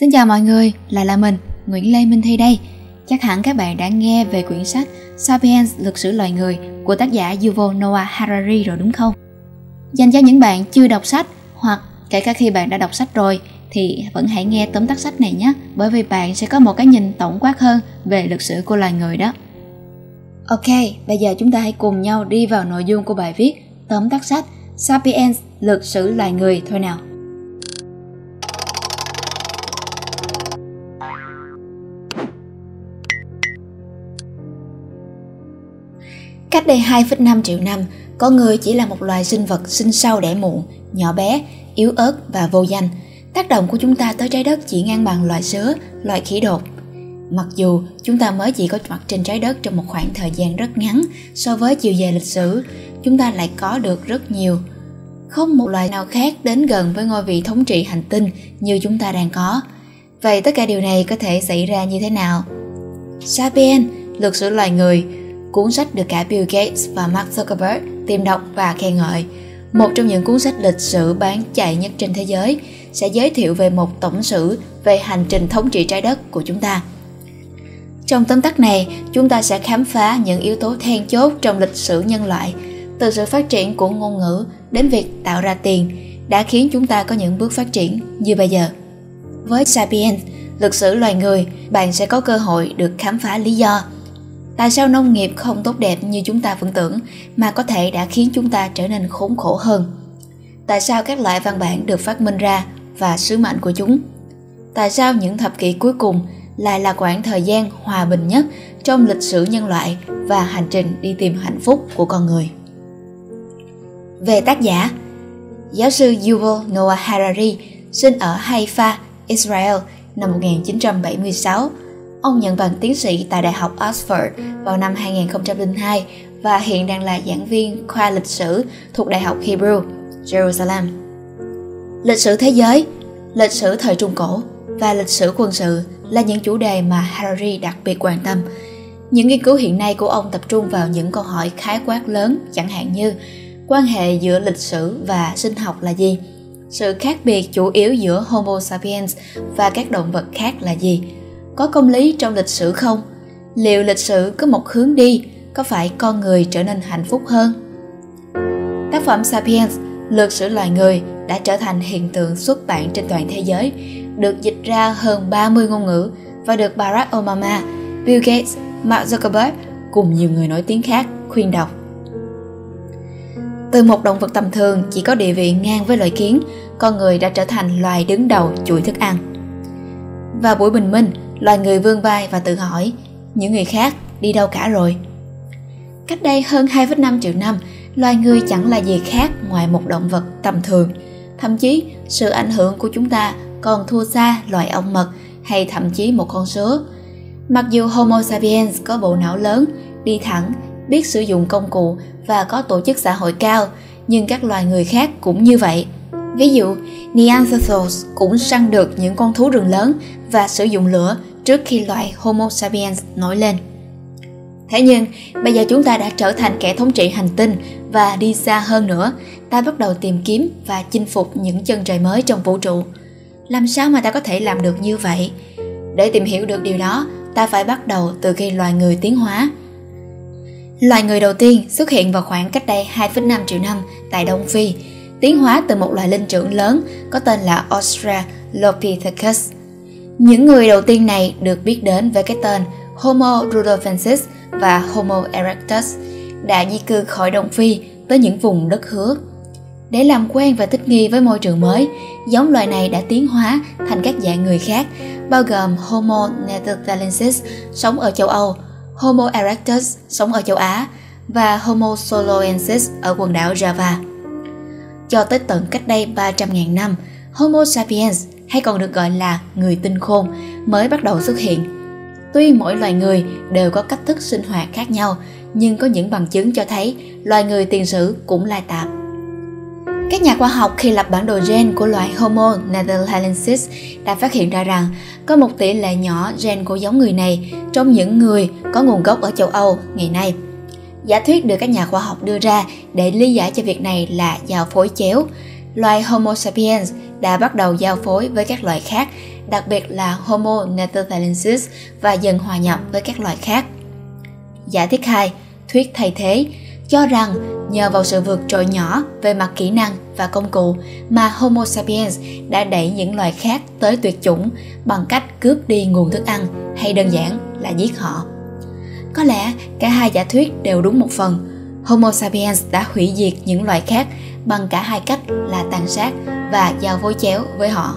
Xin chào mọi người, lại là mình, Nguyễn Lê Minh Thi đây. Chắc hẳn các bạn đã nghe về quyển sách Sapiens Lịch sử loài người của tác giả Yuval Noah Harari rồi đúng không? Dành cho những bạn chưa đọc sách hoặc kể cả khi bạn đã đọc sách rồi thì vẫn hãy nghe tóm tắt sách này nhé bởi vì bạn sẽ có một cái nhìn tổng quát hơn về lịch sử của loài người đó. Ok, bây giờ chúng ta hãy cùng nhau đi vào nội dung của bài viết tóm tắt sách Sapiens Lịch sử loài người thôi nào. Cách đây 2,5 triệu năm, con người chỉ là một loài sinh vật sinh sau đẻ muộn, nhỏ bé, yếu ớt và vô danh. Tác động của chúng ta tới trái đất chỉ ngang bằng loài sứa, loài khỉ đột. Mặc dù chúng ta mới chỉ có mặt trên trái đất trong một khoảng thời gian rất ngắn so với chiều dài lịch sử, chúng ta lại có được rất nhiều. Không một loài nào khác đến gần với ngôi vị thống trị hành tinh như chúng ta đang có. Vậy tất cả điều này có thể xảy ra như thế nào? Sapien, lược sử loài người, cuốn sách được cả Bill Gates và Mark Zuckerberg tìm đọc và khen ngợi. Một trong những cuốn sách lịch sử bán chạy nhất trên thế giới sẽ giới thiệu về một tổng sử về hành trình thống trị trái đất của chúng ta. Trong tóm tắt này, chúng ta sẽ khám phá những yếu tố then chốt trong lịch sử nhân loại, từ sự phát triển của ngôn ngữ đến việc tạo ra tiền, đã khiến chúng ta có những bước phát triển như bây giờ. Với Sapiens, lịch sử loài người, bạn sẽ có cơ hội được khám phá lý do tại sao nông nghiệp không tốt đẹp như chúng ta vẫn tưởng mà có thể đã khiến chúng ta trở nên khốn khổ hơn? Tại sao các loại văn bản được phát minh ra và sứ mệnh của chúng? Tại sao những thập kỷ cuối cùng lại là khoảng thời gian hòa bình nhất trong lịch sử nhân loại và hành trình đi tìm hạnh phúc của con người? Về tác giả giáo sư Yuval Noah Harari sinh ở Haifa, Israel năm 1976 Ông nhận bằng tiến sĩ tại Đại học Oxford vào năm 2002 và hiện đang là giảng viên khoa lịch sử thuộc Đại học Hebrew, Jerusalem. Lịch sử thế giới, lịch sử thời Trung Cổ và lịch sử quân sự là những chủ đề mà Harari đặc biệt quan tâm. Những nghiên cứu hiện nay của ông tập trung vào những câu hỏi khái quát lớn chẳng hạn như quan hệ giữa lịch sử và sinh học là gì? Sự khác biệt chủ yếu giữa Homo sapiens và các động vật khác là gì? Có công lý trong lịch sử không liệu lịch sử có một hướng đi có phải con người trở nên hạnh phúc hơn tác phẩm sapiens lược sử loài người đã trở thành hiện tượng xuất bản trên toàn thế giới được dịch ra hơn 30 ngôn ngữ và được Barack Obama, Bill Gates, Mark Zuckerberg cùng nhiều người nổi tiếng khác khuyên đọc. Từ một động vật tầm thường chỉ có địa vị ngang với loài kiến, con người đã trở thành loài đứng đầu chuỗi thức ăn. Vào buổi bình minh, loài người vươn vai và tự hỏi những người khác đi đâu cả rồi? Cách đây hơn 2,5 triệu năm loài người chẳng là gì khác ngoài một động vật tầm thường. Thậm chí sự ảnh hưởng của chúng ta còn thua xa loài ong mật hay thậm chí một con sứa mặc dù homo sapiens có bộ não lớn đi thẳng biết sử dụng công cụ và có tổ chức xã hội cao nhưng các loài người khác cũng như vậy. Ví dụ neanderthals cũng săn được những con thú rừng lớn và sử dụng lửa trước khi loại Homo sapiens nổi lên. Thế nhưng, bây giờ chúng ta đã trở thành kẻ thống trị hành tinh và đi xa hơn nữa, ta bắt đầu tìm kiếm và chinh phục những chân trời mới trong vũ trụ. Làm sao mà ta có thể làm được như vậy? Để tìm hiểu được điều đó, ta phải bắt đầu từ khi loài người tiến hóa. Loài người đầu tiên xuất hiện vào khoảng cách đây 2,5 triệu năm tại Đông Phi, tiến hóa từ một loài linh trưởng lớn có tên là Australopithecus những người đầu tiên này được biết đến với cái tên Homo rudolfensis và Homo erectus đã di cư khỏi Đông Phi tới những vùng đất hứa. Để làm quen và thích nghi với môi trường mới, giống loài này đã tiến hóa thành các dạng người khác, bao gồm Homo neanderthalensis sống ở châu Âu, Homo erectus sống ở châu Á và Homo soloensis ở quần đảo Java. Cho tới tận cách đây 300.000 năm, Homo sapiens hay còn được gọi là người tinh khôn mới bắt đầu xuất hiện. Tuy mỗi loài người đều có cách thức sinh hoạt khác nhau, nhưng có những bằng chứng cho thấy loài người tiền sử cũng lai tạp. Các nhà khoa học khi lập bản đồ gen của loài Homo neanderthalensis đã phát hiện ra rằng có một tỷ lệ nhỏ gen của giống người này trong những người có nguồn gốc ở châu Âu ngày nay. Giả thuyết được các nhà khoa học đưa ra để lý giải cho việc này là giao phối chéo. Loài Homo sapiens đã bắt đầu giao phối với các loài khác đặc biệt là Homo neanderthalensis và dần hòa nhập với các loài khác. Giả thiết 2, thuyết thay thế, cho rằng nhờ vào sự vượt trội nhỏ về mặt kỹ năng và công cụ mà Homo sapiens đã đẩy những loài khác tới tuyệt chủng bằng cách cướp đi nguồn thức ăn hay đơn giản là giết họ. Có lẽ cả hai giả thuyết đều đúng một phần. Homo sapiens đã hủy diệt những loài khác bằng cả hai cách là tàn sát và giao phối chéo với họ.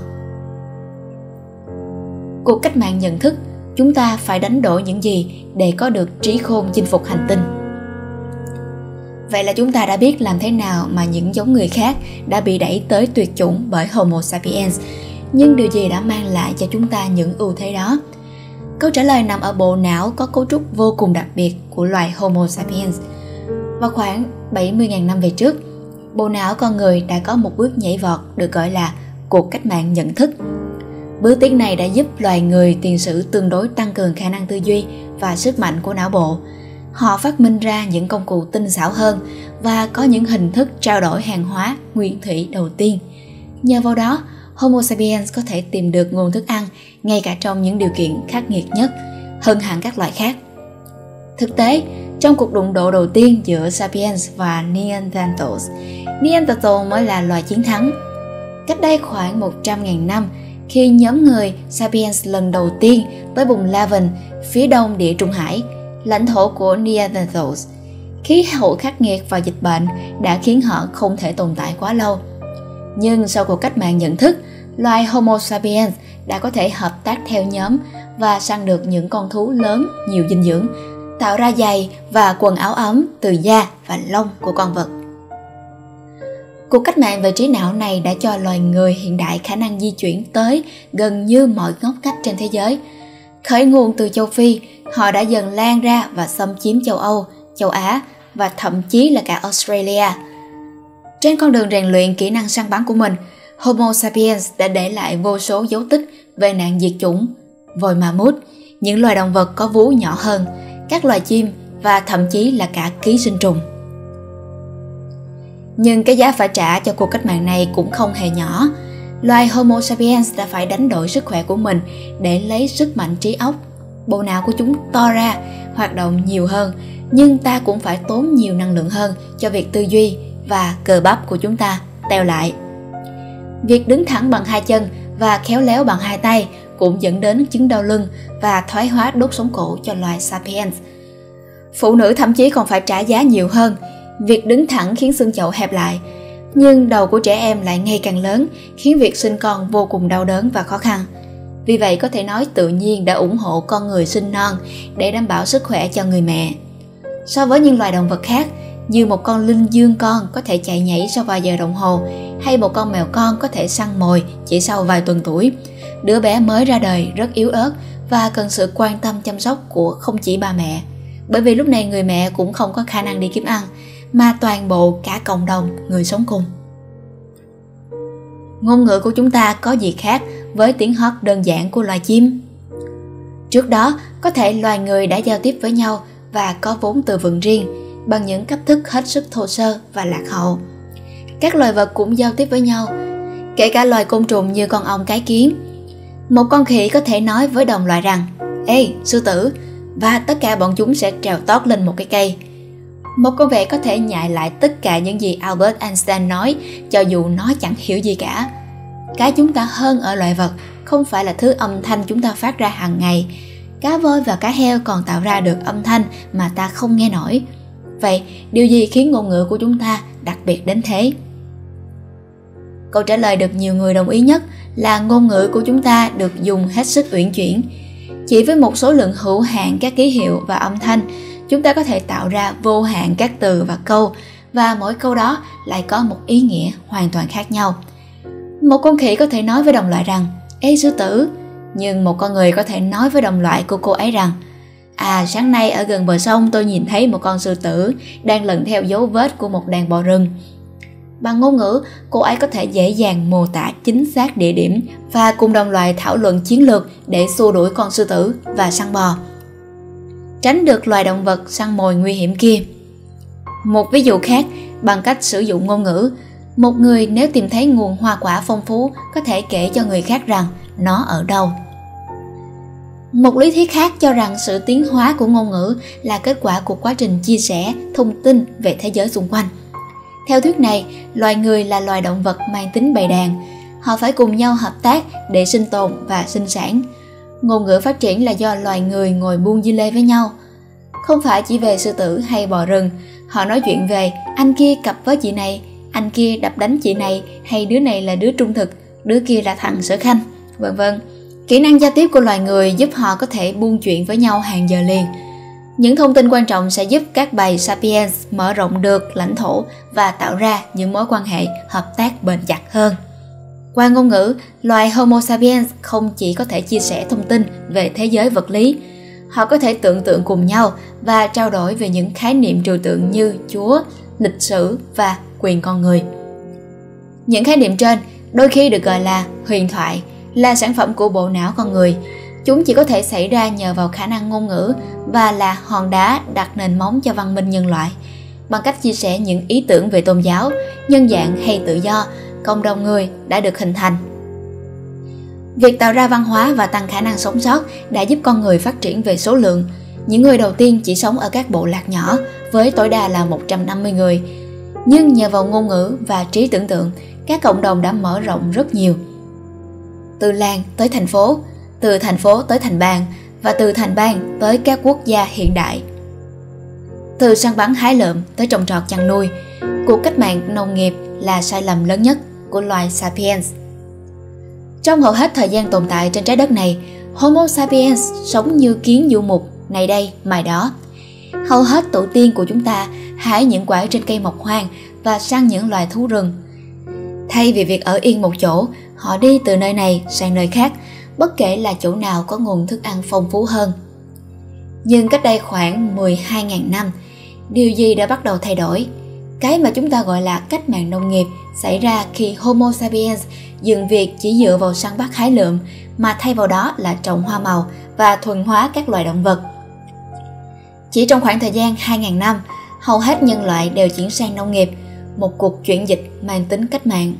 Cuộc cách mạng nhận thức, chúng ta phải đánh đổi những gì để có được trí khôn chinh phục hành tinh. Vậy là chúng ta đã biết làm thế nào mà những giống người khác đã bị đẩy tới tuyệt chủng bởi Homo sapiens. Nhưng điều gì đã mang lại cho chúng ta những ưu thế đó? Câu trả lời nằm ở bộ não có cấu trúc vô cùng đặc biệt của loài Homo sapiens. Vào khoảng 70.000 năm về trước, bộ não con người đã có một bước nhảy vọt được gọi là cuộc cách mạng nhận thức. Bước tiến này đã giúp loài người tiền sử tương đối tăng cường khả năng tư duy và sức mạnh của não bộ. Họ phát minh ra những công cụ tinh xảo hơn và có những hình thức trao đổi hàng hóa nguyên thủy đầu tiên. Nhờ vào đó, Homo sapiens có thể tìm được nguồn thức ăn ngay cả trong những điều kiện khắc nghiệt nhất, hơn hẳn các loài khác. Thực tế, trong cuộc đụng độ đầu tiên giữa Sapiens và Neanderthals, Neanderthal mới là loài chiến thắng. Cách đây khoảng 100.000 năm, khi nhóm người Sapiens lần đầu tiên tới vùng Lavan, phía đông địa Trung Hải, lãnh thổ của Neanderthals, khí hậu khắc nghiệt và dịch bệnh đã khiến họ không thể tồn tại quá lâu. Nhưng sau cuộc cách mạng nhận thức, loài Homo sapiens đã có thể hợp tác theo nhóm và săn được những con thú lớn nhiều dinh dưỡng tạo ra giày và quần áo ấm từ da và lông của con vật. Cuộc cách mạng về trí não này đã cho loài người hiện đại khả năng di chuyển tới gần như mọi ngóc ngách trên thế giới. Khởi nguồn từ châu Phi, họ đã dần lan ra và xâm chiếm châu Âu, châu Á và thậm chí là cả Australia. Trên con đường rèn luyện kỹ năng săn bắn của mình, Homo sapiens đã để lại vô số dấu tích về nạn diệt chủng, vòi mút những loài động vật có vú nhỏ hơn, các loài chim và thậm chí là cả ký sinh trùng. Nhưng cái giá phải trả cho cuộc cách mạng này cũng không hề nhỏ. Loài Homo sapiens đã phải đánh đổi sức khỏe của mình để lấy sức mạnh trí óc. Bộ não của chúng to ra, hoạt động nhiều hơn, nhưng ta cũng phải tốn nhiều năng lượng hơn cho việc tư duy và cờ bắp của chúng ta teo lại. Việc đứng thẳng bằng hai chân và khéo léo bằng hai tay cũng dẫn đến chứng đau lưng và thoái hóa đốt sống cổ cho loài sapiens. Phụ nữ thậm chí còn phải trả giá nhiều hơn. Việc đứng thẳng khiến xương chậu hẹp lại, nhưng đầu của trẻ em lại ngày càng lớn, khiến việc sinh con vô cùng đau đớn và khó khăn. Vì vậy có thể nói tự nhiên đã ủng hộ con người sinh non để đảm bảo sức khỏe cho người mẹ. So với những loài động vật khác, như một con linh dương con có thể chạy nhảy sau vài giờ đồng hồ hay một con mèo con có thể săn mồi chỉ sau vài tuần tuổi đứa bé mới ra đời rất yếu ớt và cần sự quan tâm chăm sóc của không chỉ ba mẹ. Bởi vì lúc này người mẹ cũng không có khả năng đi kiếm ăn, mà toàn bộ cả cộng đồng người sống cùng. Ngôn ngữ của chúng ta có gì khác với tiếng hót đơn giản của loài chim? Trước đó, có thể loài người đã giao tiếp với nhau và có vốn từ vựng riêng bằng những cách thức hết sức thô sơ và lạc hậu. Các loài vật cũng giao tiếp với nhau, kể cả loài côn trùng như con ong cái kiến một con khỉ có thể nói với đồng loại rằng, ê, sư tử, và tất cả bọn chúng sẽ trèo tót lên một cái cây. Một con vẹt có thể nhại lại tất cả những gì Albert Einstein nói, cho dù nó chẳng hiểu gì cả. Cái chúng ta hơn ở loài vật, không phải là thứ âm thanh chúng ta phát ra hàng ngày. Cá voi và cá heo còn tạo ra được âm thanh mà ta không nghe nổi. Vậy, điều gì khiến ngôn ngữ của chúng ta đặc biệt đến thế? Câu trả lời được nhiều người đồng ý nhất là ngôn ngữ của chúng ta được dùng hết sức uyển chuyển. Chỉ với một số lượng hữu hạn các ký hiệu và âm thanh, chúng ta có thể tạo ra vô hạn các từ và câu, và mỗi câu đó lại có một ý nghĩa hoàn toàn khác nhau. Một con khỉ có thể nói với đồng loại rằng, ê, sư tử! Nhưng một con người có thể nói với đồng loại của cô ấy rằng à sáng nay ở gần bờ sông tôi nhìn thấy một con sư tử đang lần theo dấu vết của một đàn bò rừng. Bằng ngôn ngữ, cô ấy có thể dễ dàng mô tả chính xác địa điểm và cùng đồng loại thảo luận chiến lược để xua đuổi con sư tử và săn bò. Tránh được loài động vật săn mồi nguy hiểm kia. Một ví dụ khác, bằng cách sử dụng ngôn ngữ, một người nếu tìm thấy nguồn hoa quả phong phú có thể kể cho người khác rằng nó ở đâu một lý thuyết khác cho rằng sự tiến hóa của ngôn ngữ là kết quả của quá trình chia sẻ thông tin về thế giới xung quanh theo thuyết này, loài người là loài động vật mang tính bầy đàn. Họ phải cùng nhau hợp tác để sinh tồn và sinh sản. Ngôn ngữ phát triển là do loài người ngồi buông di lê với nhau. Không phải chỉ về sư tử hay bò rừng. Họ nói chuyện về, anh kia cặp với chị này, anh kia đập đánh chị này, hay đứa này là đứa trung thực, đứa kia là thằng sở khanh, vân vân. Kỹ năng giao tiếp của loài người giúp họ có thể buôn chuyện với nhau hàng giờ liền những thông tin quan trọng sẽ giúp các bầy sapiens mở rộng được lãnh thổ và tạo ra những mối quan hệ hợp tác bền chặt hơn. Qua ngôn ngữ, loài homo sapiens không chỉ có thể chia sẻ thông tin về thế giới vật lý, họ có thể tưởng tượng cùng nhau và trao đổi về những khái niệm trừu tượng như chúa, lịch sử và quyền con người. Những khái niệm trên đôi khi được gọi là huyền thoại, là sản phẩm của bộ não con người chúng chỉ có thể xảy ra nhờ vào khả năng ngôn ngữ và là hòn đá đặt nền móng cho văn minh nhân loại bằng cách chia sẻ những ý tưởng về tôn giáo nhân dạng hay tự do cộng đồng người đã được hình thành việc tạo ra văn hóa và tăng khả năng sống sót đã giúp con người phát triển về số lượng những người đầu tiên chỉ sống ở các bộ lạc nhỏ với tối đa là 150 người. Nhưng nhờ vào ngôn ngữ và trí tưởng tượng, các cộng đồng đã mở rộng rất nhiều. Từ làng tới thành phố, từ thành phố tới thành bang và từ thành bang tới các quốc gia hiện đại. Từ săn bắn hái lượm tới trồng trọt chăn nuôi, cuộc cách mạng nông nghiệp là sai lầm lớn nhất của loài sapiens. Trong hầu hết thời gian tồn tại trên trái đất này, Homo sapiens sống như kiến du mục, này đây, mai đó. Hầu hết tổ tiên của chúng ta hái những quả trên cây mọc hoang và săn những loài thú rừng. Thay vì việc ở yên một chỗ, họ đi từ nơi này sang nơi khác, bất kể là chỗ nào có nguồn thức ăn phong phú hơn. Nhưng cách đây khoảng 12.000 năm, điều gì đã bắt đầu thay đổi? Cái mà chúng ta gọi là cách mạng nông nghiệp xảy ra khi Homo sapiens dừng việc chỉ dựa vào săn bắt hái lượm mà thay vào đó là trồng hoa màu và thuần hóa các loài động vật. Chỉ trong khoảng thời gian 2.000 năm, hầu hết nhân loại đều chuyển sang nông nghiệp, một cuộc chuyển dịch mang tính cách mạng.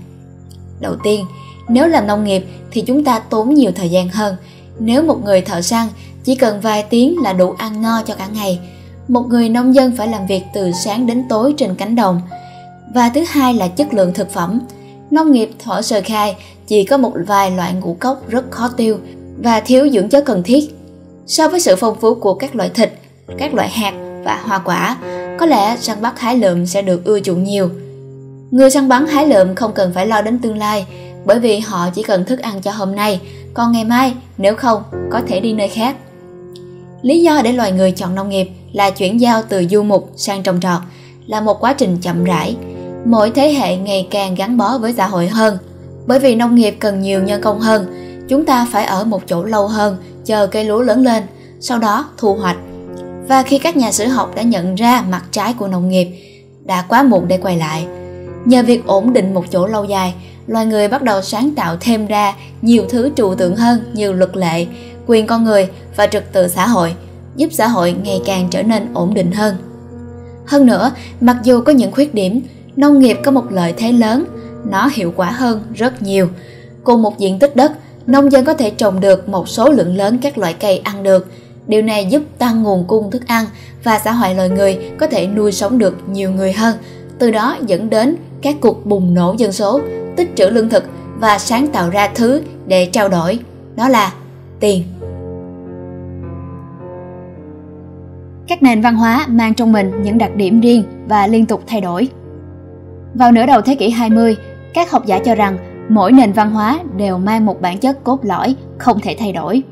Đầu tiên, nếu làm nông nghiệp thì chúng ta tốn nhiều thời gian hơn. Nếu một người thợ săn chỉ cần vài tiếng là đủ ăn no cho cả ngày, một người nông dân phải làm việc từ sáng đến tối trên cánh đồng. Và thứ hai là chất lượng thực phẩm. Nông nghiệp thỏ sơ khai chỉ có một vài loại ngũ cốc rất khó tiêu và thiếu dưỡng chất cần thiết. So với sự phong phú của các loại thịt, các loại hạt và hoa quả, có lẽ săn bắt hái lượm sẽ được ưa chuộng nhiều. Người săn bắn hái lượm không cần phải lo đến tương lai, bởi vì họ chỉ cần thức ăn cho hôm nay, còn ngày mai nếu không có thể đi nơi khác. Lý do để loài người chọn nông nghiệp là chuyển giao từ du mục sang trồng trọt là một quá trình chậm rãi. Mỗi thế hệ ngày càng gắn bó với xã hội hơn. Bởi vì nông nghiệp cần nhiều nhân công hơn, chúng ta phải ở một chỗ lâu hơn, chờ cây lúa lớn lên, sau đó thu hoạch. Và khi các nhà sử học đã nhận ra mặt trái của nông nghiệp, đã quá muộn để quay lại. Nhờ việc ổn định một chỗ lâu dài, loài người bắt đầu sáng tạo thêm ra nhiều thứ trừu tượng hơn như luật lệ, quyền con người và trật tự xã hội, giúp xã hội ngày càng trở nên ổn định hơn. Hơn nữa, mặc dù có những khuyết điểm, nông nghiệp có một lợi thế lớn, nó hiệu quả hơn rất nhiều. Cùng một diện tích đất, nông dân có thể trồng được một số lượng lớn các loại cây ăn được. Điều này giúp tăng nguồn cung thức ăn và xã hội loài người có thể nuôi sống được nhiều người hơn, từ đó dẫn đến các cuộc bùng nổ dân số, tích trữ lương thực và sáng tạo ra thứ để trao đổi, đó là tiền. Các nền văn hóa mang trong mình những đặc điểm riêng và liên tục thay đổi. Vào nửa đầu thế kỷ 20, các học giả cho rằng mỗi nền văn hóa đều mang một bản chất cốt lõi không thể thay đổi.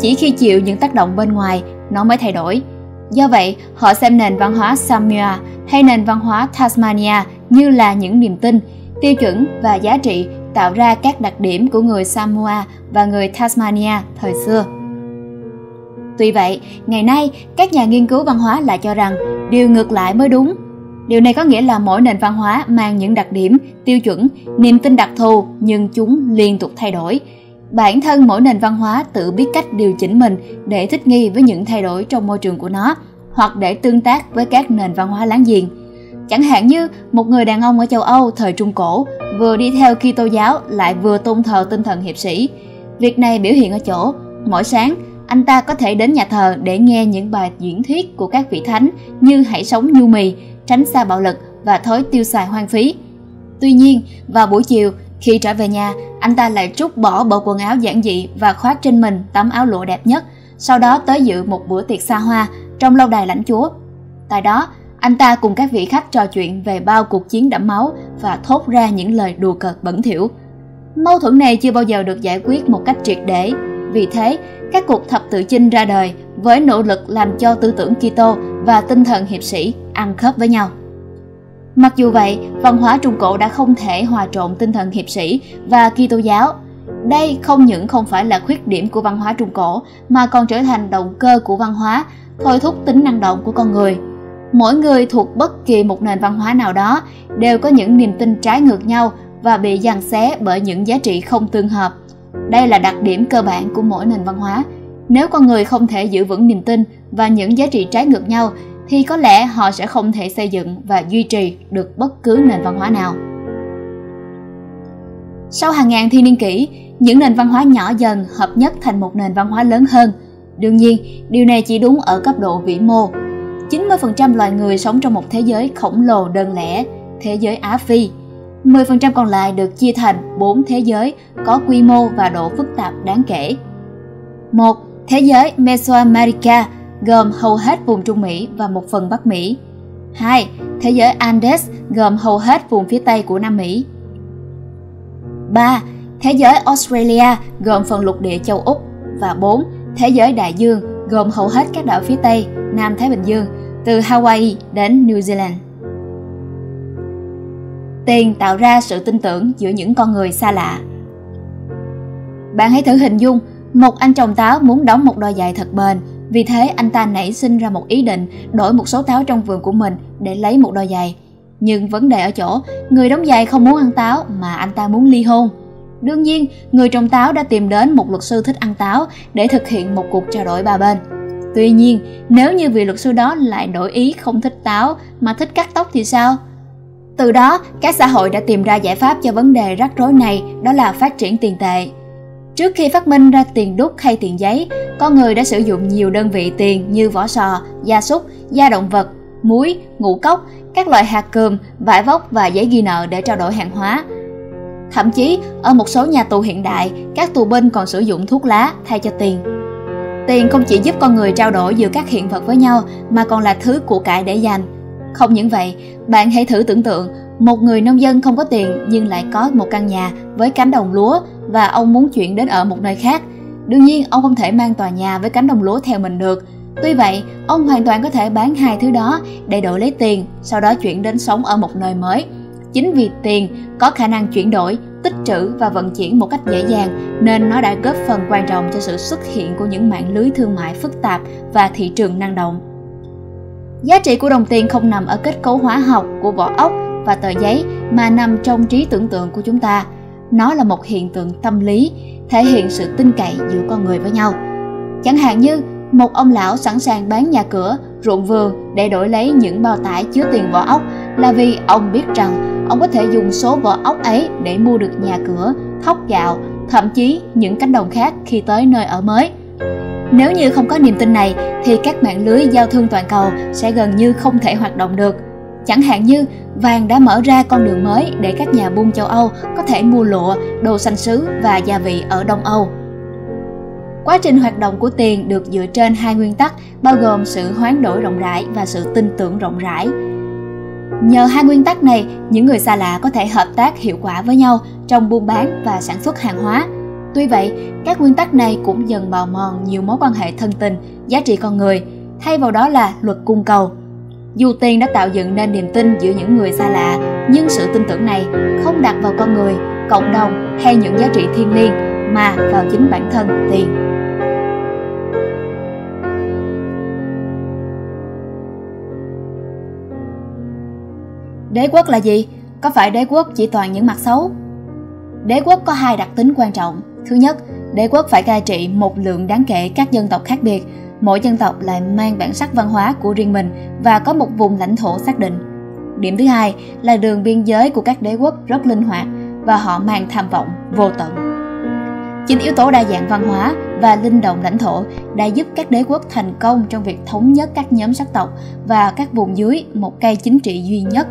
Chỉ khi chịu những tác động bên ngoài, nó mới thay đổi. Do vậy, họ xem nền văn hóa Samoa hay nền văn hóa Tasmania như là những niềm tin, tiêu chuẩn và giá trị tạo ra các đặc điểm của người Samoa và người Tasmania thời xưa. Tuy vậy, ngày nay, các nhà nghiên cứu văn hóa lại cho rằng điều ngược lại mới đúng. Điều này có nghĩa là mỗi nền văn hóa mang những đặc điểm, tiêu chuẩn, niềm tin đặc thù nhưng chúng liên tục thay đổi. Bản thân mỗi nền văn hóa tự biết cách điều chỉnh mình để thích nghi với những thay đổi trong môi trường của nó hoặc để tương tác với các nền văn hóa láng giềng. Chẳng hạn như một người đàn ông ở châu Âu thời Trung Cổ vừa đi theo Kitô giáo lại vừa tôn thờ tinh thần hiệp sĩ. Việc này biểu hiện ở chỗ, mỗi sáng anh ta có thể đến nhà thờ để nghe những bài diễn thuyết của các vị thánh như hãy sống nhu mì, tránh xa bạo lực và thói tiêu xài hoang phí. Tuy nhiên, vào buổi chiều, khi trở về nhà, anh ta lại trút bỏ bộ quần áo giản dị và khoác trên mình tấm áo lụa đẹp nhất, sau đó tới dự một bữa tiệc xa hoa trong lâu đài lãnh chúa. Tại đó, anh ta cùng các vị khách trò chuyện về bao cuộc chiến đẫm máu và thốt ra những lời đùa cợt bẩn thỉu. Mâu thuẫn này chưa bao giờ được giải quyết một cách triệt để, vì thế các cuộc thập tự chinh ra đời với nỗ lực làm cho tư tưởng Kitô và tinh thần hiệp sĩ ăn khớp với nhau. Mặc dù vậy, văn hóa Trung Cổ đã không thể hòa trộn tinh thần hiệp sĩ và Kitô giáo. Đây không những không phải là khuyết điểm của văn hóa Trung Cổ mà còn trở thành động cơ của văn hóa, thôi thúc tính năng động của con người. Mỗi người thuộc bất kỳ một nền văn hóa nào đó đều có những niềm tin trái ngược nhau và bị giằng xé bởi những giá trị không tương hợp. Đây là đặc điểm cơ bản của mỗi nền văn hóa. Nếu con người không thể giữ vững niềm tin và những giá trị trái ngược nhau thì có lẽ họ sẽ không thể xây dựng và duy trì được bất cứ nền văn hóa nào. Sau hàng ngàn thiên niên kỷ, những nền văn hóa nhỏ dần hợp nhất thành một nền văn hóa lớn hơn. Đương nhiên, điều này chỉ đúng ở cấp độ vĩ mô. 90% loài người sống trong một thế giới khổng lồ đơn lẻ, thế giới Á Phi. 10% còn lại được chia thành 4 thế giới có quy mô và độ phức tạp đáng kể. 1. Thế giới Mesoamerica gồm hầu hết vùng Trung Mỹ và một phần Bắc Mỹ. 2. Thế giới Andes gồm hầu hết vùng phía Tây của Nam Mỹ. 3. Thế giới Australia gồm phần lục địa châu Úc và 4. Thế giới đại dương gồm hầu hết các đảo phía Tây, Nam Thái Bình Dương, từ Hawaii đến New Zealand. Tiền tạo ra sự tin tưởng giữa những con người xa lạ. Bạn hãy thử hình dung, một anh trồng táo muốn đóng một đôi giày thật bền vì thế anh ta nảy sinh ra một ý định đổi một số táo trong vườn của mình để lấy một đôi giày. Nhưng vấn đề ở chỗ, người đóng giày không muốn ăn táo mà anh ta muốn ly hôn. Đương nhiên, người trồng táo đã tìm đến một luật sư thích ăn táo để thực hiện một cuộc trao đổi ba bên. Tuy nhiên, nếu như vị luật sư đó lại đổi ý không thích táo mà thích cắt tóc thì sao? Từ đó, các xã hội đã tìm ra giải pháp cho vấn đề rắc rối này, đó là phát triển tiền tệ. Trước khi phát minh ra tiền đúc hay tiền giấy, con người đã sử dụng nhiều đơn vị tiền như vỏ sò, gia súc, da động vật, muối, ngũ cốc, các loại hạt cườm, vải vóc và giấy ghi nợ để trao đổi hàng hóa. Thậm chí, ở một số nhà tù hiện đại, các tù binh còn sử dụng thuốc lá thay cho tiền. Tiền không chỉ giúp con người trao đổi giữa các hiện vật với nhau mà còn là thứ của cải để dành. Không những vậy, bạn hãy thử tưởng tượng một người nông dân không có tiền nhưng lại có một căn nhà với cánh đồng lúa và ông muốn chuyển đến ở một nơi khác. Đương nhiên, ông không thể mang tòa nhà với cánh đồng lúa theo mình được. Tuy vậy, ông hoàn toàn có thể bán hai thứ đó để đổi lấy tiền, sau đó chuyển đến sống ở một nơi mới. Chính vì tiền có khả năng chuyển đổi, tích trữ và vận chuyển một cách dễ dàng nên nó đã góp phần quan trọng cho sự xuất hiện của những mạng lưới thương mại phức tạp và thị trường năng động. Giá trị của đồng tiền không nằm ở kết cấu hóa học của vỏ ốc và tờ giấy mà nằm trong trí tưởng tượng của chúng ta. Nó là một hiện tượng tâm lý, thể hiện sự tin cậy giữa con người với nhau. Chẳng hạn như một ông lão sẵn sàng bán nhà cửa, ruộng vườn để đổi lấy những bao tải chứa tiền vỏ ốc là vì ông biết rằng ông có thể dùng số vỏ ốc ấy để mua được nhà cửa, thóc gạo, thậm chí những cánh đồng khác khi tới nơi ở mới. Nếu như không có niềm tin này thì các mạng lưới giao thương toàn cầu sẽ gần như không thể hoạt động được. Chẳng hạn như vàng đã mở ra con đường mới để các nhà buôn châu Âu có thể mua lụa, đồ xanh sứ và gia vị ở Đông Âu. Quá trình hoạt động của tiền được dựa trên hai nguyên tắc bao gồm sự hoán đổi rộng rãi và sự tin tưởng rộng rãi. Nhờ hai nguyên tắc này, những người xa lạ có thể hợp tác hiệu quả với nhau trong buôn bán và sản xuất hàng hóa. Tuy vậy, các nguyên tắc này cũng dần bào mòn nhiều mối quan hệ thân tình, giá trị con người, thay vào đó là luật cung cầu. Dù tiền đã tạo dựng nên niềm tin giữa những người xa lạ, nhưng sự tin tưởng này không đặt vào con người, cộng đồng hay những giá trị thiêng liêng mà vào chính bản thân tiền. Đế quốc là gì? Có phải đế quốc chỉ toàn những mặt xấu? Đế quốc có hai đặc tính quan trọng. Thứ nhất, đế quốc phải cai trị một lượng đáng kể các dân tộc khác biệt. Mỗi dân tộc lại mang bản sắc văn hóa của riêng mình và có một vùng lãnh thổ xác định. Điểm thứ hai là đường biên giới của các đế quốc rất linh hoạt và họ mang tham vọng vô tận. Chính yếu tố đa dạng văn hóa và linh động lãnh thổ đã giúp các đế quốc thành công trong việc thống nhất các nhóm sắc tộc và các vùng dưới một cây chính trị duy nhất.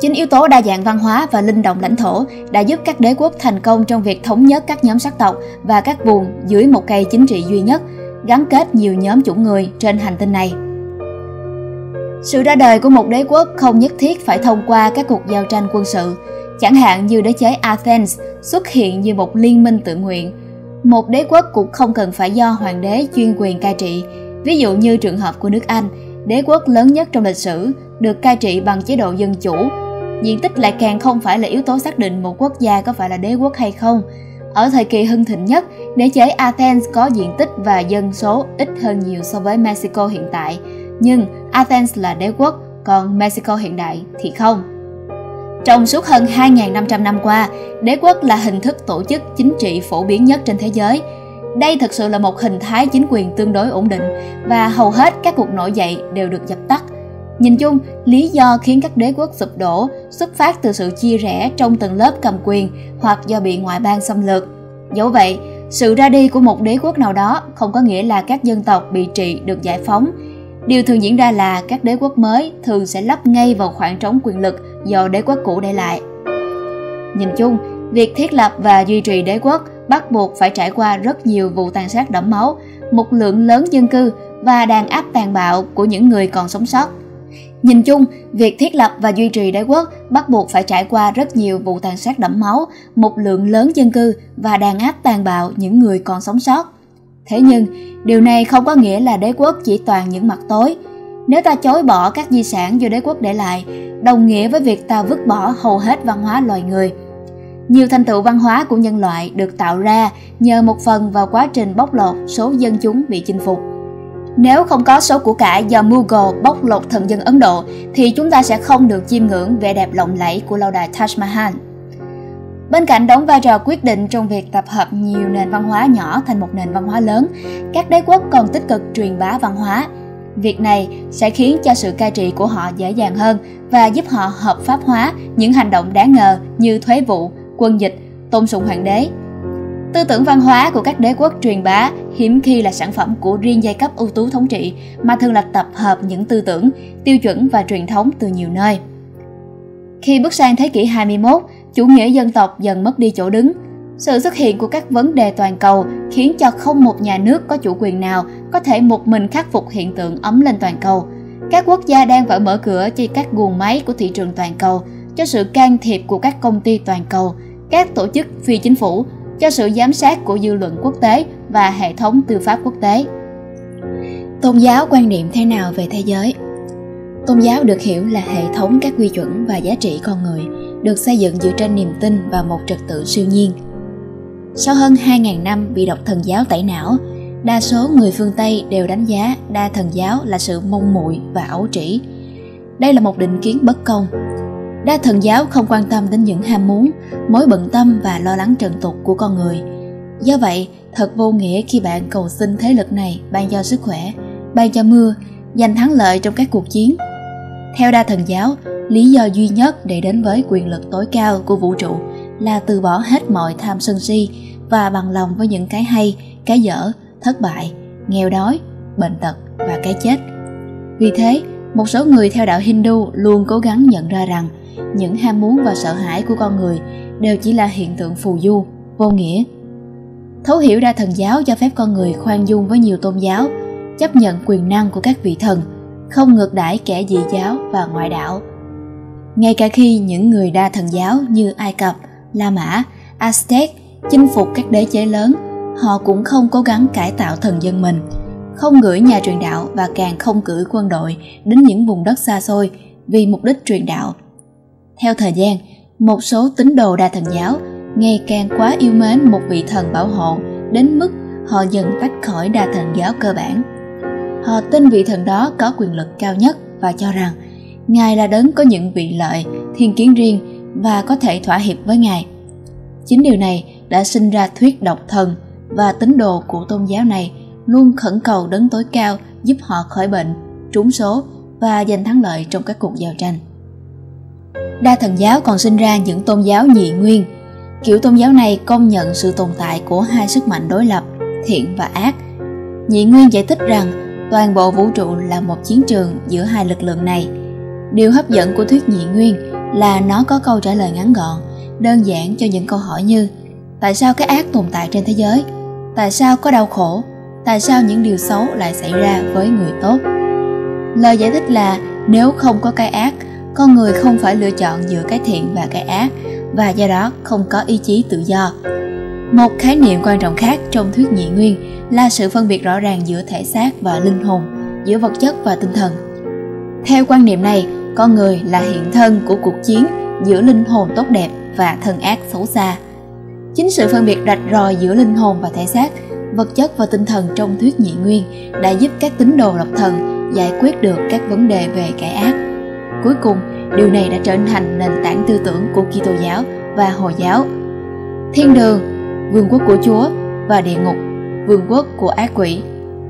Chính yếu tố đa dạng văn hóa và linh động lãnh thổ đã giúp các đế quốc thành công trong việc thống nhất các nhóm sắc tộc và các vùng dưới một cây chính trị duy nhất, gắn kết nhiều nhóm chủng người trên hành tinh này. Sự ra đời của một đế quốc không nhất thiết phải thông qua các cuộc giao tranh quân sự, chẳng hạn như đế chế Athens xuất hiện như một liên minh tự nguyện. Một đế quốc cũng không cần phải do hoàng đế chuyên quyền cai trị, ví dụ như trường hợp của nước Anh, đế quốc lớn nhất trong lịch sử, được cai trị bằng chế độ dân chủ. Diện tích lại càng không phải là yếu tố xác định một quốc gia có phải là đế quốc hay không. Ở thời kỳ hưng thịnh nhất, đế chế Athens có diện tích và dân số ít hơn nhiều so với Mexico hiện tại, nhưng Athens là đế quốc, còn Mexico hiện đại thì không. Trong suốt hơn 2.500 năm qua, đế quốc là hình thức tổ chức chính trị phổ biến nhất trên thế giới. Đây thực sự là một hình thái chính quyền tương đối ổn định và hầu hết các cuộc nổi dậy đều được dập tắt. Nhìn chung, lý do khiến các đế quốc sụp đổ xuất phát từ sự chia rẽ trong tầng lớp cầm quyền hoặc do bị ngoại bang xâm lược. Dẫu vậy, sự ra đi của một đế quốc nào đó không có nghĩa là các dân tộc bị trị được giải phóng Điều thường diễn ra là các đế quốc mới thường sẽ lấp ngay vào khoảng trống quyền lực do đế quốc cũ để lại. Nhìn chung, việc thiết lập và duy trì đế quốc bắt buộc phải trải qua rất nhiều vụ tàn sát đẫm máu, một lượng lớn dân cư và đàn áp tàn bạo của những người còn sống sót. Nhìn chung, việc thiết lập và duy trì đế quốc bắt buộc phải trải qua rất nhiều vụ tàn sát đẫm máu, một lượng lớn dân cư và đàn áp tàn bạo những người còn sống sót. Thế nhưng, điều này không có nghĩa là đế quốc chỉ toàn những mặt tối. Nếu ta chối bỏ các di sản do đế quốc để lại, đồng nghĩa với việc ta vứt bỏ hầu hết văn hóa loài người. Nhiều thành tựu văn hóa của nhân loại được tạo ra nhờ một phần vào quá trình bóc lột số dân chúng bị chinh phục. Nếu không có số của cải do Mughal bóc lột thần dân Ấn Độ thì chúng ta sẽ không được chiêm ngưỡng vẻ đẹp lộng lẫy của lâu đài Taj Mahal. Bên cạnh đóng vai trò quyết định trong việc tập hợp nhiều nền văn hóa nhỏ thành một nền văn hóa lớn, các đế quốc còn tích cực truyền bá văn hóa. Việc này sẽ khiến cho sự cai trị của họ dễ dàng hơn và giúp họ hợp pháp hóa những hành động đáng ngờ như thuế vụ, quân dịch, tôn sùng hoàng đế. Tư tưởng văn hóa của các đế quốc truyền bá hiếm khi là sản phẩm của riêng giai cấp ưu tú thống trị mà thường là tập hợp những tư tưởng, tiêu chuẩn và truyền thống từ nhiều nơi. Khi bước sang thế kỷ 21, chủ nghĩa dân tộc dần mất đi chỗ đứng. Sự xuất hiện của các vấn đề toàn cầu khiến cho không một nhà nước có chủ quyền nào có thể một mình khắc phục hiện tượng ấm lên toàn cầu. Các quốc gia đang phải mở cửa cho các guồng máy của thị trường toàn cầu, cho sự can thiệp của các công ty toàn cầu, các tổ chức phi chính phủ, cho sự giám sát của dư luận quốc tế và hệ thống tư pháp quốc tế. Tôn giáo quan niệm thế nào về thế giới? Tôn giáo được hiểu là hệ thống các quy chuẩn và giá trị con người được xây dựng dựa trên niềm tin và một trật tự siêu nhiên. Sau hơn 2.000 năm bị độc thần giáo tẩy não, đa số người phương Tây đều đánh giá đa thần giáo là sự mông muội và ấu trĩ. Đây là một định kiến bất công. Đa thần giáo không quan tâm đến những ham muốn, mối bận tâm và lo lắng trần tục của con người. Do vậy, thật vô nghĩa khi bạn cầu xin thế lực này ban cho sức khỏe, ban cho mưa, giành thắng lợi trong các cuộc chiến. Theo đa thần giáo, lý do duy nhất để đến với quyền lực tối cao của vũ trụ là từ bỏ hết mọi tham sân si và bằng lòng với những cái hay cái dở thất bại nghèo đói bệnh tật và cái chết vì thế một số người theo đạo hindu luôn cố gắng nhận ra rằng những ham muốn và sợ hãi của con người đều chỉ là hiện tượng phù du vô nghĩa thấu hiểu đa thần giáo cho phép con người khoan dung với nhiều tôn giáo chấp nhận quyền năng của các vị thần không ngược đãi kẻ dị giáo và ngoại đạo ngay cả khi những người đa thần giáo như Ai Cập, La Mã, Aztec chinh phục các đế chế lớn, họ cũng không cố gắng cải tạo thần dân mình, không gửi nhà truyền đạo và càng không cử quân đội đến những vùng đất xa xôi vì mục đích truyền đạo. Theo thời gian, một số tín đồ đa thần giáo ngày càng quá yêu mến một vị thần bảo hộ đến mức họ dần tách khỏi đa thần giáo cơ bản. Họ tin vị thần đó có quyền lực cao nhất và cho rằng Ngài là đấng có những vị lợi, thiên kiến riêng và có thể thỏa hiệp với Ngài. Chính điều này đã sinh ra thuyết độc thần và tín đồ của tôn giáo này luôn khẩn cầu đấng tối cao giúp họ khỏi bệnh, trúng số và giành thắng lợi trong các cuộc giao tranh. Đa thần giáo còn sinh ra những tôn giáo nhị nguyên. Kiểu tôn giáo này công nhận sự tồn tại của hai sức mạnh đối lập, thiện và ác. Nhị Nguyên giải thích rằng toàn bộ vũ trụ là một chiến trường giữa hai lực lượng này. Điều hấp dẫn của thuyết nhị nguyên là nó có câu trả lời ngắn gọn, đơn giản cho những câu hỏi như Tại sao cái ác tồn tại trên thế giới? Tại sao có đau khổ? Tại sao những điều xấu lại xảy ra với người tốt? Lời giải thích là nếu không có cái ác, con người không phải lựa chọn giữa cái thiện và cái ác và do đó không có ý chí tự do. Một khái niệm quan trọng khác trong thuyết nhị nguyên là sự phân biệt rõ ràng giữa thể xác và linh hồn, giữa vật chất và tinh thần. Theo quan niệm này, con người là hiện thân của cuộc chiến giữa linh hồn tốt đẹp và thân ác xấu xa. Chính sự phân biệt rạch ròi giữa linh hồn và thể xác, vật chất và tinh thần trong thuyết nhị nguyên đã giúp các tín đồ độc thần giải quyết được các vấn đề về cái ác. Cuối cùng, điều này đã trở thành nền tảng tư tưởng của Kitô giáo và Hồi giáo. Thiên đường, vương quốc của Chúa và địa ngục, vương quốc của ác quỷ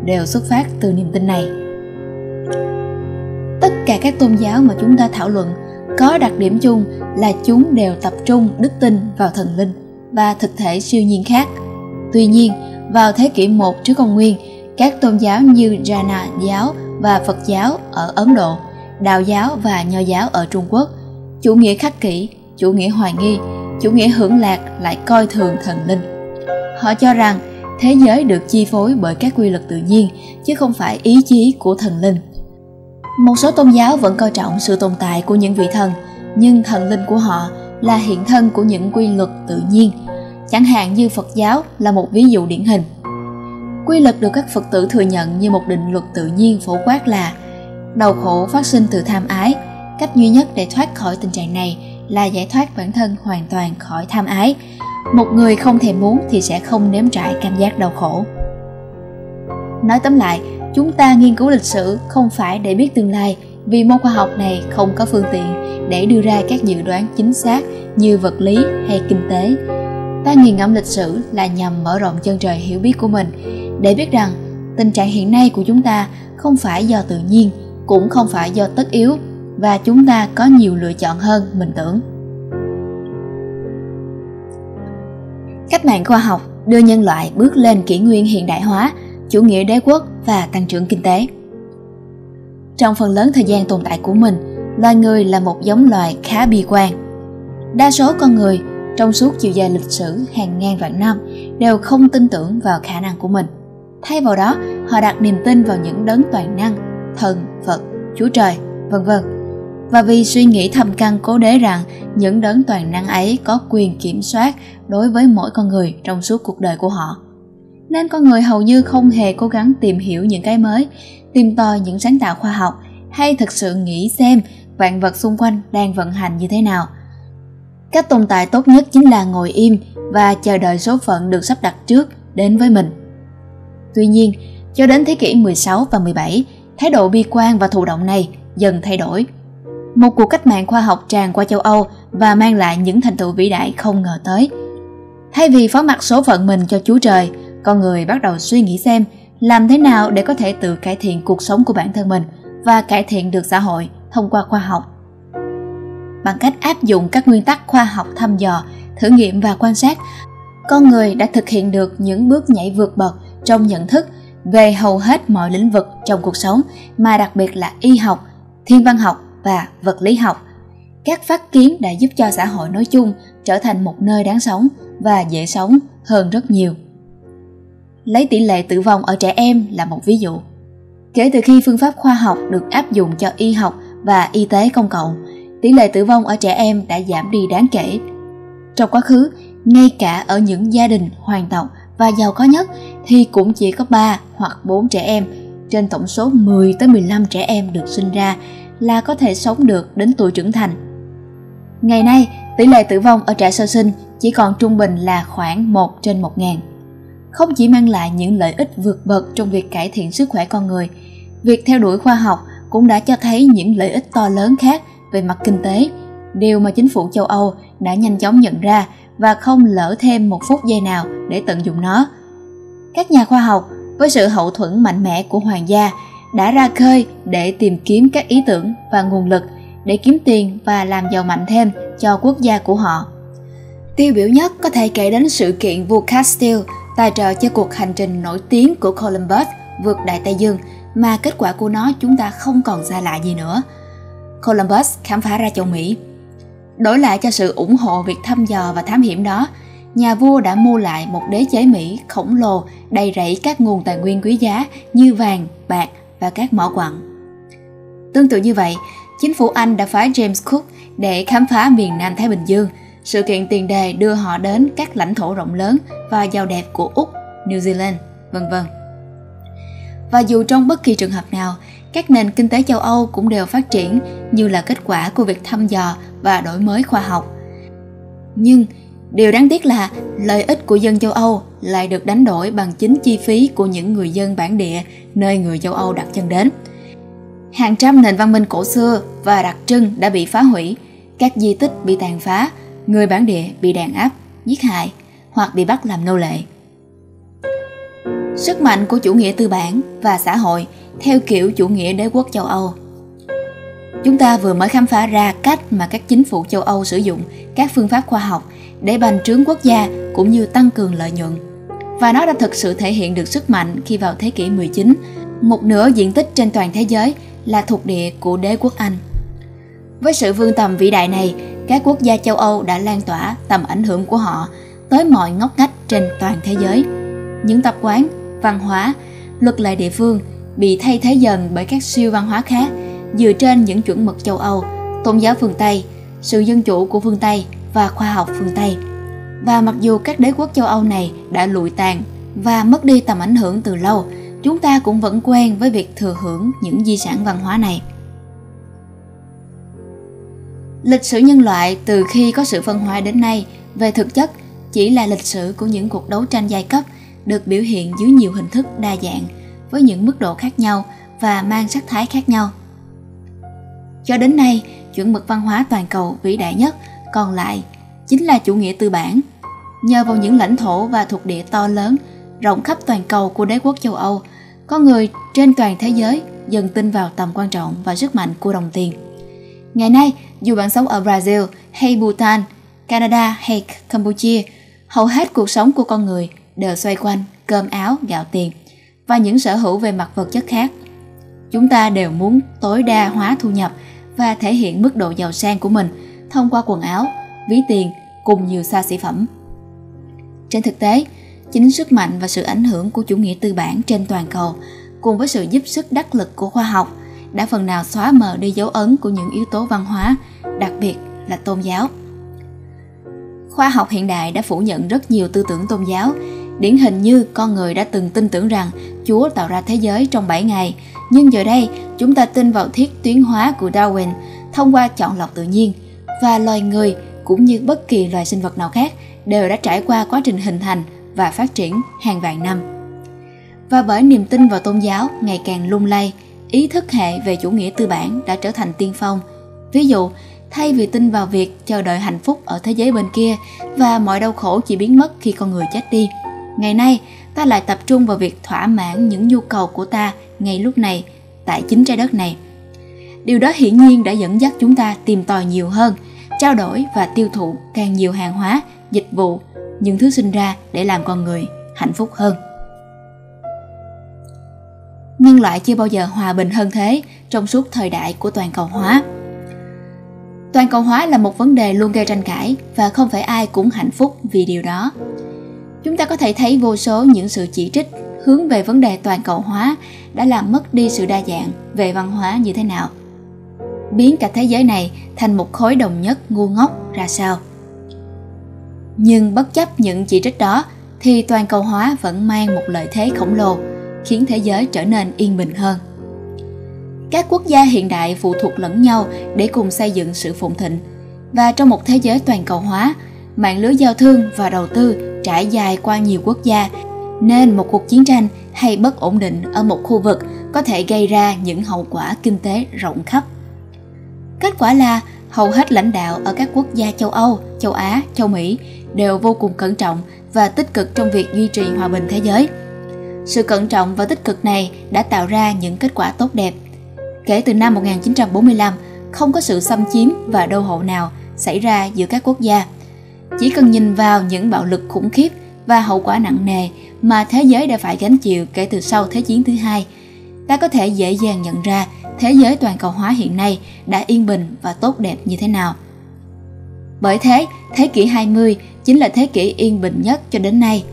đều xuất phát từ niềm tin này. Tất cả các tôn giáo mà chúng ta thảo luận có đặc điểm chung là chúng đều tập trung đức tin vào thần linh và thực thể siêu nhiên khác. Tuy nhiên, vào thế kỷ 1 trước công nguyên, các tôn giáo như Jana giáo và Phật giáo ở Ấn Độ, Đạo giáo và Nho giáo ở Trung Quốc, chủ nghĩa khắc kỷ, chủ nghĩa hoài nghi, chủ nghĩa hưởng lạc lại coi thường thần linh. Họ cho rằng thế giới được chi phối bởi các quy luật tự nhiên chứ không phải ý chí của thần linh. Một số tôn giáo vẫn coi trọng sự tồn tại của những vị thần, nhưng thần linh của họ là hiện thân của những quy luật tự nhiên, chẳng hạn như Phật giáo là một ví dụ điển hình. Quy luật được các Phật tử thừa nhận như một định luật tự nhiên phổ quát là đau khổ phát sinh từ tham ái, cách duy nhất để thoát khỏi tình trạng này là giải thoát bản thân hoàn toàn khỏi tham ái. Một người không thèm muốn thì sẽ không nếm trải cảm giác đau khổ. Nói tóm lại, chúng ta nghiên cứu lịch sử không phải để biết tương lai vì môn khoa học này không có phương tiện để đưa ra các dự đoán chính xác như vật lý hay kinh tế ta nghiền ngẫm lịch sử là nhằm mở rộng chân trời hiểu biết của mình để biết rằng tình trạng hiện nay của chúng ta không phải do tự nhiên cũng không phải do tất yếu, và chúng ta có nhiều lựa chọn hơn, mình tưởng. Cách mạng khoa học đưa nhân loại bước lên kỷ nguyên hiện đại hóa, chủ nghĩa đế quốc và tăng trưởng kinh tế. Trong phần lớn thời gian tồn tại của mình, loài người là một giống loài khá bi quan. Đa số con người trong suốt chiều dài lịch sử hàng ngàn vạn năm đều không tin tưởng vào khả năng của mình. Thay vào đó, họ đặt niềm tin vào những đấng toàn năng thần phật chúa trời vân vân. Và vì suy nghĩ thầm căn cố đế rằng những đấng toàn năng ấy có quyền kiểm soát đối với mỗi con người trong suốt cuộc đời của họ. Nên con người hầu như không hề cố gắng tìm hiểu những cái mới tìm tòi những sáng tạo khoa học hay thực sự nghĩ xem vạn vật xung quanh đang vận hành như thế nào. Cách tồn tại tốt nhất chính là ngồi im và chờ đợi số phận được sắp đặt trước đến với mình. Tuy nhiên, cho đến thế kỷ 16 và 17, thái độ bi quan và thụ động này dần thay đổi. Một cuộc cách mạng khoa học tràn qua châu Âu và mang lại những thành tựu vĩ đại không ngờ tới. Thay vì phó mặc số phận mình cho Chúa Trời, con người bắt đầu suy nghĩ xem làm thế nào để có thể tự cải thiện cuộc sống của bản thân mình và cải thiện được xã hội thông qua khoa học bằng cách áp dụng các nguyên tắc khoa học thăm dò thử nghiệm và quan sát con người đã thực hiện được những bước nhảy vượt bậc trong nhận thức về hầu hết mọi lĩnh vực trong cuộc sống mà đặc biệt là y học thiên văn học và vật lý học. Các phát kiến đã giúp cho xã hội nói chung trở thành một nơi đáng sống và dễ sống hơn rất nhiều. Lấy tỷ lệ tử vong ở trẻ em là một ví dụ. Kể từ khi phương pháp khoa học được áp dụng cho y học và y tế công cộng tỷ lệ tử vong ở trẻ em đã giảm đi đáng kể. Trong quá khứ, ngay cả ở những gia đình hoàng tộc và giàu có nhất thì cũng chỉ có 3 hoặc 4 trẻ em trên tổng số 10 tới 15 trẻ em được sinh ra là có thể sống được đến tuổi trưởng thành. Ngày nay, tỷ lệ tử vong ở trẻ sơ sinh chỉ còn trung bình là khoảng 1 trên 1 ngàn. Không chỉ mang lại những lợi ích vượt bậc trong việc cải thiện sức khỏe con người, việc theo đuổi khoa học cũng đã cho thấy những lợi ích to lớn khác về mặt kinh tế, điều mà chính phủ châu Âu đã nhanh chóng nhận ra và không lỡ thêm một phút giây nào để tận dụng nó. Các nhà khoa học, với sự hậu thuẫn mạnh mẽ của hoàng gia, đã ra khơi để tìm kiếm các ý tưởng và nguồn lực để kiếm tiền và làm giàu mạnh thêm cho quốc gia của họ. Tiêu biểu nhất có thể kể đến sự kiện vua Castile, tài trợ cho cuộc hành trình nổi tiếng của Columbus vượt Đại Tây Dương, mà kết quả của nó chúng ta không còn xa lạ gì nữa. Columbus khám phá ra châu Mỹ. Đổi lại cho sự ủng hộ việc thăm dò và thám hiểm đó, nhà vua đã mua lại một đế chế Mỹ khổng lồ đầy rẫy các nguồn tài nguyên quý giá như vàng, bạc và các mỏ quặng. Tương tự như vậy, chính phủ Anh đã phái James Cook để khám phá miền Nam Thái Bình Dương. Sự kiện tiền đề đưa họ đến các lãnh thổ rộng lớn và giàu đẹp của Úc, New Zealand, vân vân. Và dù trong bất kỳ trường hợp nào, các nền kinh tế châu Âu cũng đều phát triển như là kết quả của việc thăm dò và đổi mới khoa học. Nhưng điều đáng tiếc là lợi ích của dân châu Âu lại được đánh đổi bằng chính chi phí của những người dân bản địa nơi người châu Âu đặt chân đến. Hàng trăm nền văn minh cổ xưa và đặc trưng đã bị phá hủy, các di tích bị tàn phá, người bản địa bị đàn áp, giết hại hoặc bị bắt làm nô lệ. Sức mạnh của chủ nghĩa tư bản và xã hội theo kiểu chủ nghĩa đế quốc châu Âu. Chúng ta vừa mới khám phá ra cách mà các chính phủ châu Âu sử dụng các phương pháp khoa học để bành trướng quốc gia cũng như tăng cường lợi nhuận. Và nó đã thực sự thể hiện được sức mạnh khi vào thế kỷ 19, một nửa diện tích trên toàn thế giới là thuộc địa của đế quốc Anh. Với sự vương tầm vĩ đại này, các quốc gia châu Âu đã lan tỏa tầm ảnh hưởng của họ tới mọi ngóc ngách trên toàn thế giới. Những tập quán, văn hóa, luật lệ địa phương bị thay thế dần bởi các siêu văn hóa khác dựa trên những chuẩn mực châu Âu, tôn giáo phương Tây, sự dân chủ của phương Tây và khoa học phương Tây. Và mặc dù các đế quốc châu Âu này đã lụi tàn và mất đi tầm ảnh hưởng từ lâu, chúng ta cũng vẫn quen với việc thừa hưởng những di sản văn hóa này. Lịch sử nhân loại từ khi có sự phân hóa đến nay về thực chất chỉ là lịch sử của những cuộc đấu tranh giai cấp được biểu hiện dưới nhiều hình thức đa dạng với những mức độ khác nhau và mang sắc thái khác nhau. Cho đến nay, chuẩn mực văn hóa toàn cầu vĩ đại nhất còn lại chính là chủ nghĩa tư bản. Nhờ vào những lãnh thổ và thuộc địa to lớn, rộng khắp toàn cầu của đế quốc châu Âu, có người trên toàn thế giới dần tin vào tầm quan trọng và sức mạnh của đồng tiền. Ngày nay, dù bạn sống ở Brazil hay Bhutan, Canada hay Campuchia, hầu hết cuộc sống của con người đều xoay quanh cơm áo, gạo tiền và những sở hữu về mặt vật chất khác. Chúng ta đều muốn tối đa hóa thu nhập và thể hiện mức độ giàu sang của mình thông qua quần áo, ví tiền cùng nhiều xa xỉ phẩm. Trên thực tế, chính sức mạnh và sự ảnh hưởng của chủ nghĩa tư bản trên toàn cầu cùng với sự giúp sức đắc lực của khoa học đã phần nào xóa mờ đi dấu ấn của những yếu tố văn hóa, đặc biệt là tôn giáo. Khoa học hiện đại đã phủ nhận rất nhiều tư tưởng tôn giáo, điển hình như con người đã từng tin tưởng rằng Chúa tạo ra thế giới trong 7 ngày, nhưng giờ đây chúng ta tin vào thiết tuyến hóa của Darwin thông qua chọn lọc tự nhiên và loài người cũng như bất kỳ loài sinh vật nào khác đều đã trải qua quá trình hình thành và phát triển hàng vạn năm. Và bởi niềm tin vào tôn giáo ngày càng lung lay, ý thức hệ về chủ nghĩa tư bản đã trở thành tiên phong. Ví dụ, thay vì tin vào việc chờ đợi hạnh phúc ở thế giới bên kia và mọi đau khổ chỉ biến mất khi con người chết đi, ngày nay ta lại tập trung vào việc thỏa mãn những nhu cầu của ta ngay lúc này tại chính trái đất này. Điều đó hiển nhiên đã dẫn dắt chúng ta tìm tòi nhiều hơn, trao đổi và tiêu thụ càng nhiều hàng hóa, dịch vụ, những thứ sinh ra để làm con người hạnh phúc hơn nhân loại chưa bao giờ hòa bình hơn thế trong suốt thời đại của toàn cầu hóa. Toàn cầu hóa là một vấn đề luôn gây tranh cãi và không phải ai cũng hạnh phúc vì điều đó. Chúng ta có thể thấy vô số những sự chỉ trích hướng về vấn đề toàn cầu hóa đã làm mất đi sự đa dạng về văn hóa như thế nào. Biến cả thế giới này thành một khối đồng nhất ngu ngốc ra sao. Nhưng bất chấp những chỉ trích đó thì toàn cầu hóa vẫn mang một lợi thế khổng lồ khiến thế giới trở nên yên bình hơn. Các quốc gia hiện đại phụ thuộc lẫn nhau để cùng xây dựng sự phồn thịnh và trong một thế giới toàn cầu hóa, mạng lưới giao thương và đầu tư trải dài qua nhiều quốc gia nên một cuộc chiến tranh hay bất ổn định ở một khu vực có thể gây ra những hậu quả kinh tế rộng khắp. Kết quả là hầu hết lãnh đạo ở các quốc gia châu Âu, châu Á, châu Mỹ đều vô cùng cẩn trọng và tích cực trong việc duy trì hòa bình thế giới – sự cẩn trọng và tích cực này đã tạo ra những kết quả tốt đẹp. Kể từ năm 1945, không có sự xâm chiếm và đô hộ nào xảy ra giữa các quốc gia. Chỉ cần nhìn vào những bạo lực khủng khiếp và hậu quả nặng nề mà thế giới đã phải gánh chịu kể từ sau Thế chiến thứ hai, ta có thể dễ dàng nhận ra thế giới toàn cầu hóa hiện nay đã yên bình và tốt đẹp như thế nào. Bởi thế, thế kỷ 20 chính là thế kỷ yên bình nhất cho đến nay.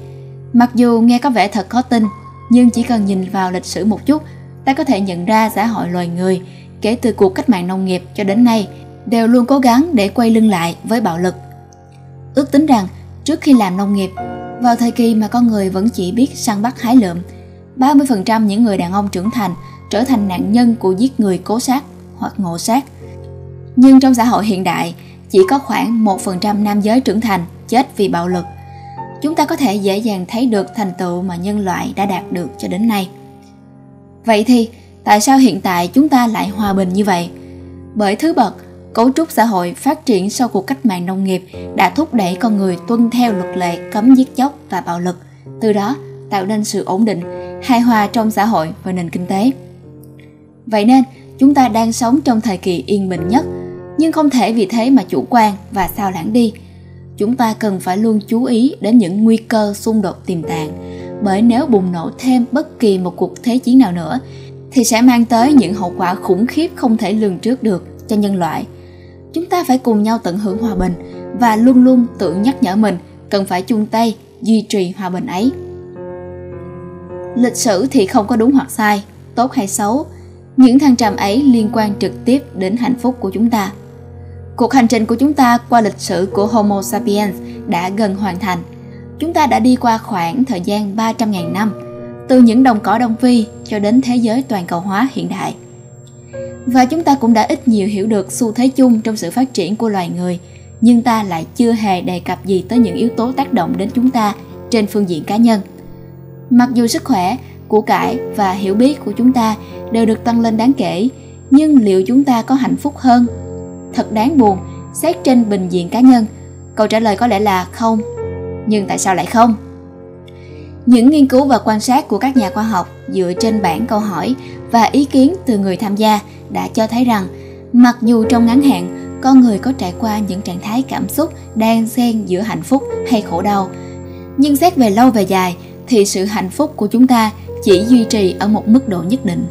Mặc dù nghe có vẻ thật khó tin, nhưng chỉ cần nhìn vào lịch sử một chút, ta có thể nhận ra xã hội loài người kể từ cuộc cách mạng nông nghiệp cho đến nay đều luôn cố gắng để quay lưng lại với bạo lực. Ước tính rằng trước khi làm nông nghiệp, vào thời kỳ mà con người vẫn chỉ biết săn bắt hái lượm, 30% những người đàn ông trưởng thành trở thành nạn nhân của giết người cố sát hoặc ngộ sát. Nhưng trong xã hội hiện đại, chỉ có khoảng 1% nam giới trưởng thành chết vì bạo lực. Chúng ta có thể dễ dàng thấy được thành tựu mà nhân loại đã đạt được cho đến nay. Vậy thì, tại sao hiện tại chúng ta lại hòa bình như vậy? Bởi thứ bậc, cấu trúc xã hội phát triển sau cuộc cách mạng nông nghiệp đã thúc đẩy con người tuân theo luật lệ cấm giết chóc và bạo lực, từ đó tạo nên sự ổn định, hài hòa trong xã hội và nền kinh tế. Vậy nên, chúng ta đang sống trong thời kỳ yên bình nhất, nhưng không thể vì thế mà chủ quan và sao lãng đi. Chúng ta cần phải luôn chú ý đến những nguy cơ xung đột tiềm tàng, bởi nếu bùng nổ thêm bất kỳ một cuộc thế chiến nào nữa thì sẽ mang tới những hậu quả khủng khiếp không thể lường trước được cho nhân loại. Chúng ta phải cùng nhau tận hưởng hòa bình và luôn luôn tự nhắc nhở mình cần phải chung tay duy trì hòa bình ấy. Lịch sử thì không có đúng hoặc sai, tốt hay xấu, những thăng trầm ấy liên quan trực tiếp đến hạnh phúc của chúng ta. Cuộc hành trình của chúng ta qua lịch sử của Homo sapiens đã gần hoàn thành. Chúng ta đã đi qua khoảng thời gian 300.000 năm, từ những đồng cỏ Đông Phi cho đến thế giới toàn cầu hóa hiện đại. Và chúng ta cũng đã ít nhiều hiểu được xu thế chung trong sự phát triển của loài người, nhưng ta lại chưa hề đề cập gì tới những yếu tố tác động đến chúng ta trên phương diện cá nhân. Mặc dù sức khỏe, của cải và hiểu biết của chúng ta đều được tăng lên đáng kể, nhưng liệu chúng ta có hạnh phúc hơn? Thật đáng buồn, xét trên bình diện cá nhân, câu trả lời có lẽ là không. Nhưng tại sao lại không? Những nghiên cứu và quan sát của các nhà khoa học dựa trên bản câu hỏi và ý kiến từ người tham gia đã cho thấy rằng mặc dù trong ngắn hạn con người có trải qua những trạng thái cảm xúc đang xen giữa hạnh phúc hay khổ đau nhưng xét về lâu về dài thì sự hạnh phúc của chúng ta chỉ duy trì ở một mức độ nhất định.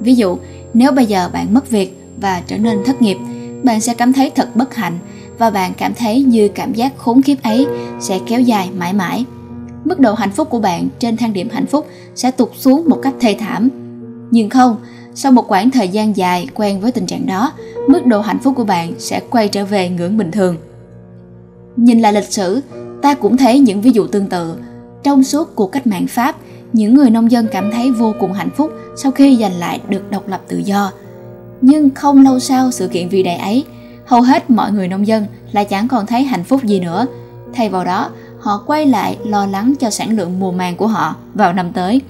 Ví dụ, nếu bây giờ bạn mất việc và trở nên thất nghiệp, bạn sẽ cảm thấy thật bất hạnh và bạn cảm thấy như cảm giác khốn kiếp ấy sẽ kéo dài mãi mãi. Mức độ hạnh phúc của bạn trên thang điểm hạnh phúc sẽ tụt xuống một cách thê thảm. Nhưng không, sau một khoảng thời gian dài quen với tình trạng đó, mức độ hạnh phúc của bạn sẽ quay trở về ngưỡng bình thường. Nhìn lại lịch sử, ta cũng thấy những ví dụ tương tự. Trong suốt cuộc cách mạng Pháp, những người nông dân cảm thấy vô cùng hạnh phúc sau khi giành lại được độc lập tự do. Nhưng không lâu sau sự kiện vĩ đại ấy, hầu hết mọi người nông dân lại chẳng còn thấy hạnh phúc gì nữa. Thay vào đó, họ quay lại lo lắng cho sản lượng mùa màng của họ vào năm tới.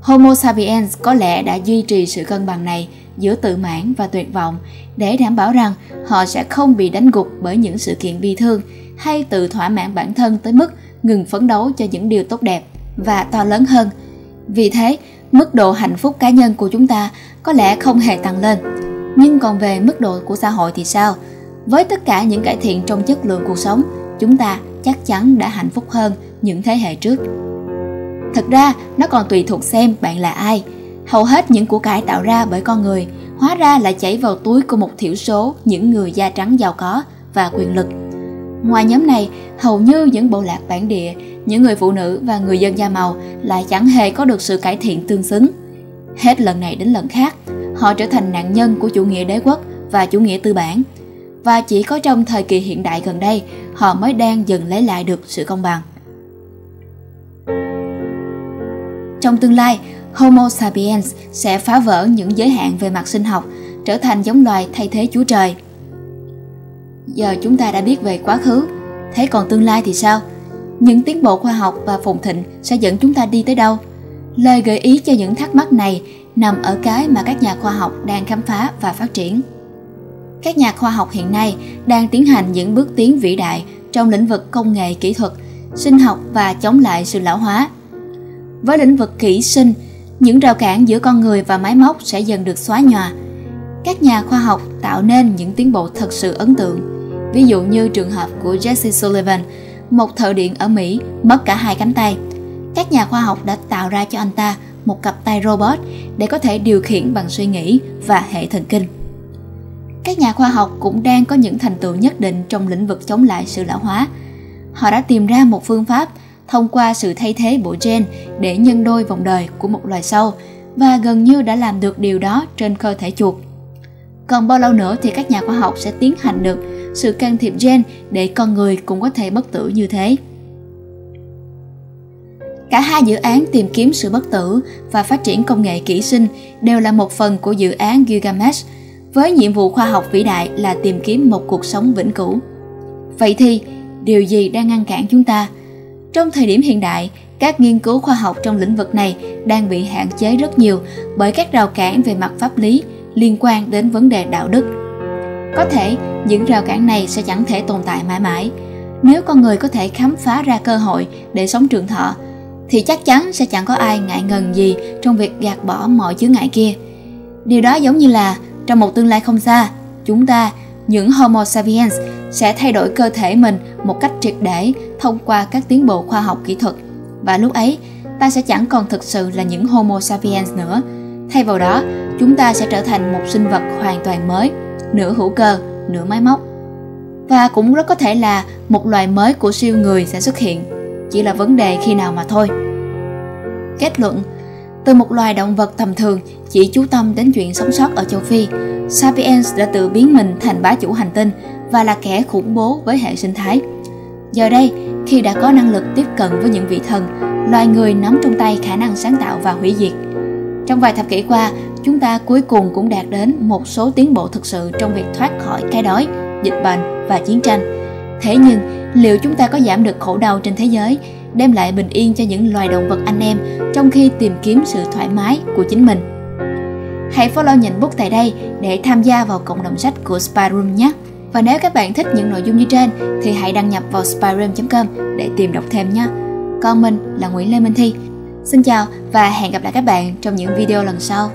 Homo sapiens có lẽ đã duy trì sự cân bằng này giữa tự mãn và tuyệt vọng để đảm bảo rằng họ sẽ không bị đánh gục bởi những sự kiện bi thương hay tự thỏa mãn bản thân tới mức ngừng phấn đấu cho những điều tốt đẹp và to lớn hơn. Vì thế, mức độ hạnh phúc cá nhân của chúng ta có lẽ không hề tăng lên. Nhưng còn về mức độ của xã hội thì sao? Với tất cả những cải thiện trong chất lượng cuộc sống, chúng ta chắc chắn đã hạnh phúc hơn những thế hệ trước. Thật ra, nó còn tùy thuộc xem bạn là ai. Hầu hết những của cải tạo ra bởi con người hóa ra là chảy vào túi của một thiểu số những người da trắng giàu có và quyền lực. Ngoài nhóm này, hầu như những bộ lạc bản địa những người phụ nữ và người dân da màu lại chẳng hề có được sự cải thiện tương xứng. Hết lần này đến lần khác, họ trở thành nạn nhân của chủ nghĩa đế quốc và chủ nghĩa tư bản. Và chỉ có trong thời kỳ hiện đại gần đây, họ mới đang dần lấy lại được sự công bằng. Trong tương lai, Homo sapiens sẽ phá vỡ những giới hạn về mặt sinh học, trở thành giống loài thay thế Chúa Trời. Giờ chúng ta đã biết về quá khứ, thế còn tương lai thì sao? những tiến bộ khoa học và phồn thịnh sẽ dẫn chúng ta đi tới đâu lời gợi ý cho những thắc mắc này nằm ở cái mà các nhà khoa học đang khám phá và phát triển các nhà khoa học hiện nay đang tiến hành những bước tiến vĩ đại trong lĩnh vực công nghệ kỹ thuật sinh học và chống lại sự lão hóa với lĩnh vực kỹ sinh những rào cản giữa con người và máy móc sẽ dần được xóa nhòa các nhà khoa học tạo nên những tiến bộ thật sự ấn tượng Ví dụ như trường hợp của Jesse Sullivan, một thợ điện ở Mỹ mất cả hai cánh tay. Các nhà khoa học đã tạo ra cho anh ta một cặp tay robot để có thể điều khiển bằng suy nghĩ và hệ thần kinh. Các nhà khoa học cũng đang có những thành tựu nhất định trong lĩnh vực chống lại sự lão hóa. Họ đã tìm ra một phương pháp thông qua sự thay thế bộ gen để nhân đôi vòng đời của một loài sâu và gần như đã làm được điều đó trên cơ thể chuột. Còn bao lâu nữa thì các nhà khoa học sẽ tiến hành được sự can thiệp gen để con người cũng có thể bất tử như thế. Cả hai dự án tìm kiếm sự bất tử và phát triển công nghệ kỹ sinh đều là một phần của dự án Gilgamesh, với nhiệm vụ khoa học vĩ đại là tìm kiếm một cuộc sống vĩnh cửu. Vậy thì, điều gì đang ngăn cản chúng ta? Trong thời điểm hiện đại, các nghiên cứu khoa học trong lĩnh vực này đang bị hạn chế rất nhiều bởi các rào cản về mặt pháp lý liên quan đến vấn đề đạo đức. Có thể những rào cản này sẽ chẳng thể tồn tại mãi mãi. Nếu con người có thể khám phá ra cơ hội để sống trường thọ, thì chắc chắn sẽ chẳng có ai ngại ngần gì trong việc gạt bỏ mọi chướng ngại kia. Điều đó giống như là trong một tương lai không xa, chúng ta, những Homo sapiens sẽ thay đổi cơ thể mình một cách triệt để thông qua các tiến bộ khoa học kỹ thuật. Và lúc ấy, ta sẽ chẳng còn thực sự là những Homo sapiens nữa. Thay vào đó, chúng ta sẽ trở thành một sinh vật hoàn toàn mới, nửa hữu cơ, nửa máy móc. Và cũng rất có thể là một loài mới của siêu người sẽ xuất hiện, chỉ là vấn đề khi nào mà thôi. Kết luận, từ một loài động vật tầm thường chỉ chú tâm đến chuyện sống sót ở châu Phi, Sapiens đã tự biến mình thành bá chủ hành tinh và là kẻ khủng bố với hệ sinh thái. Giờ đây, khi đã có năng lực tiếp cận với những vị thần, loài người nắm trong tay khả năng sáng tạo và hủy diệt. Trong vài thập kỷ qua, chúng ta cuối cùng cũng đạt đến một số tiến bộ thực sự trong việc thoát khỏi cái đói, dịch bệnh và chiến tranh. Thế nhưng, liệu chúng ta có giảm được khổ đau trên thế giới, đem lại bình yên cho những loài động vật anh em trong khi tìm kiếm sự thoải mái của chính mình? Hãy follow nhận bút tại đây để tham gia vào cộng đồng sách của Spyroom nhé! Và nếu các bạn thích những nội dung như trên, thì hãy đăng nhập vào spyroom.com để tìm đọc thêm nhé. Còn mình là Nguyễn Lê Minh Thi. Xin chào và hẹn gặp lại các bạn trong những video lần sau.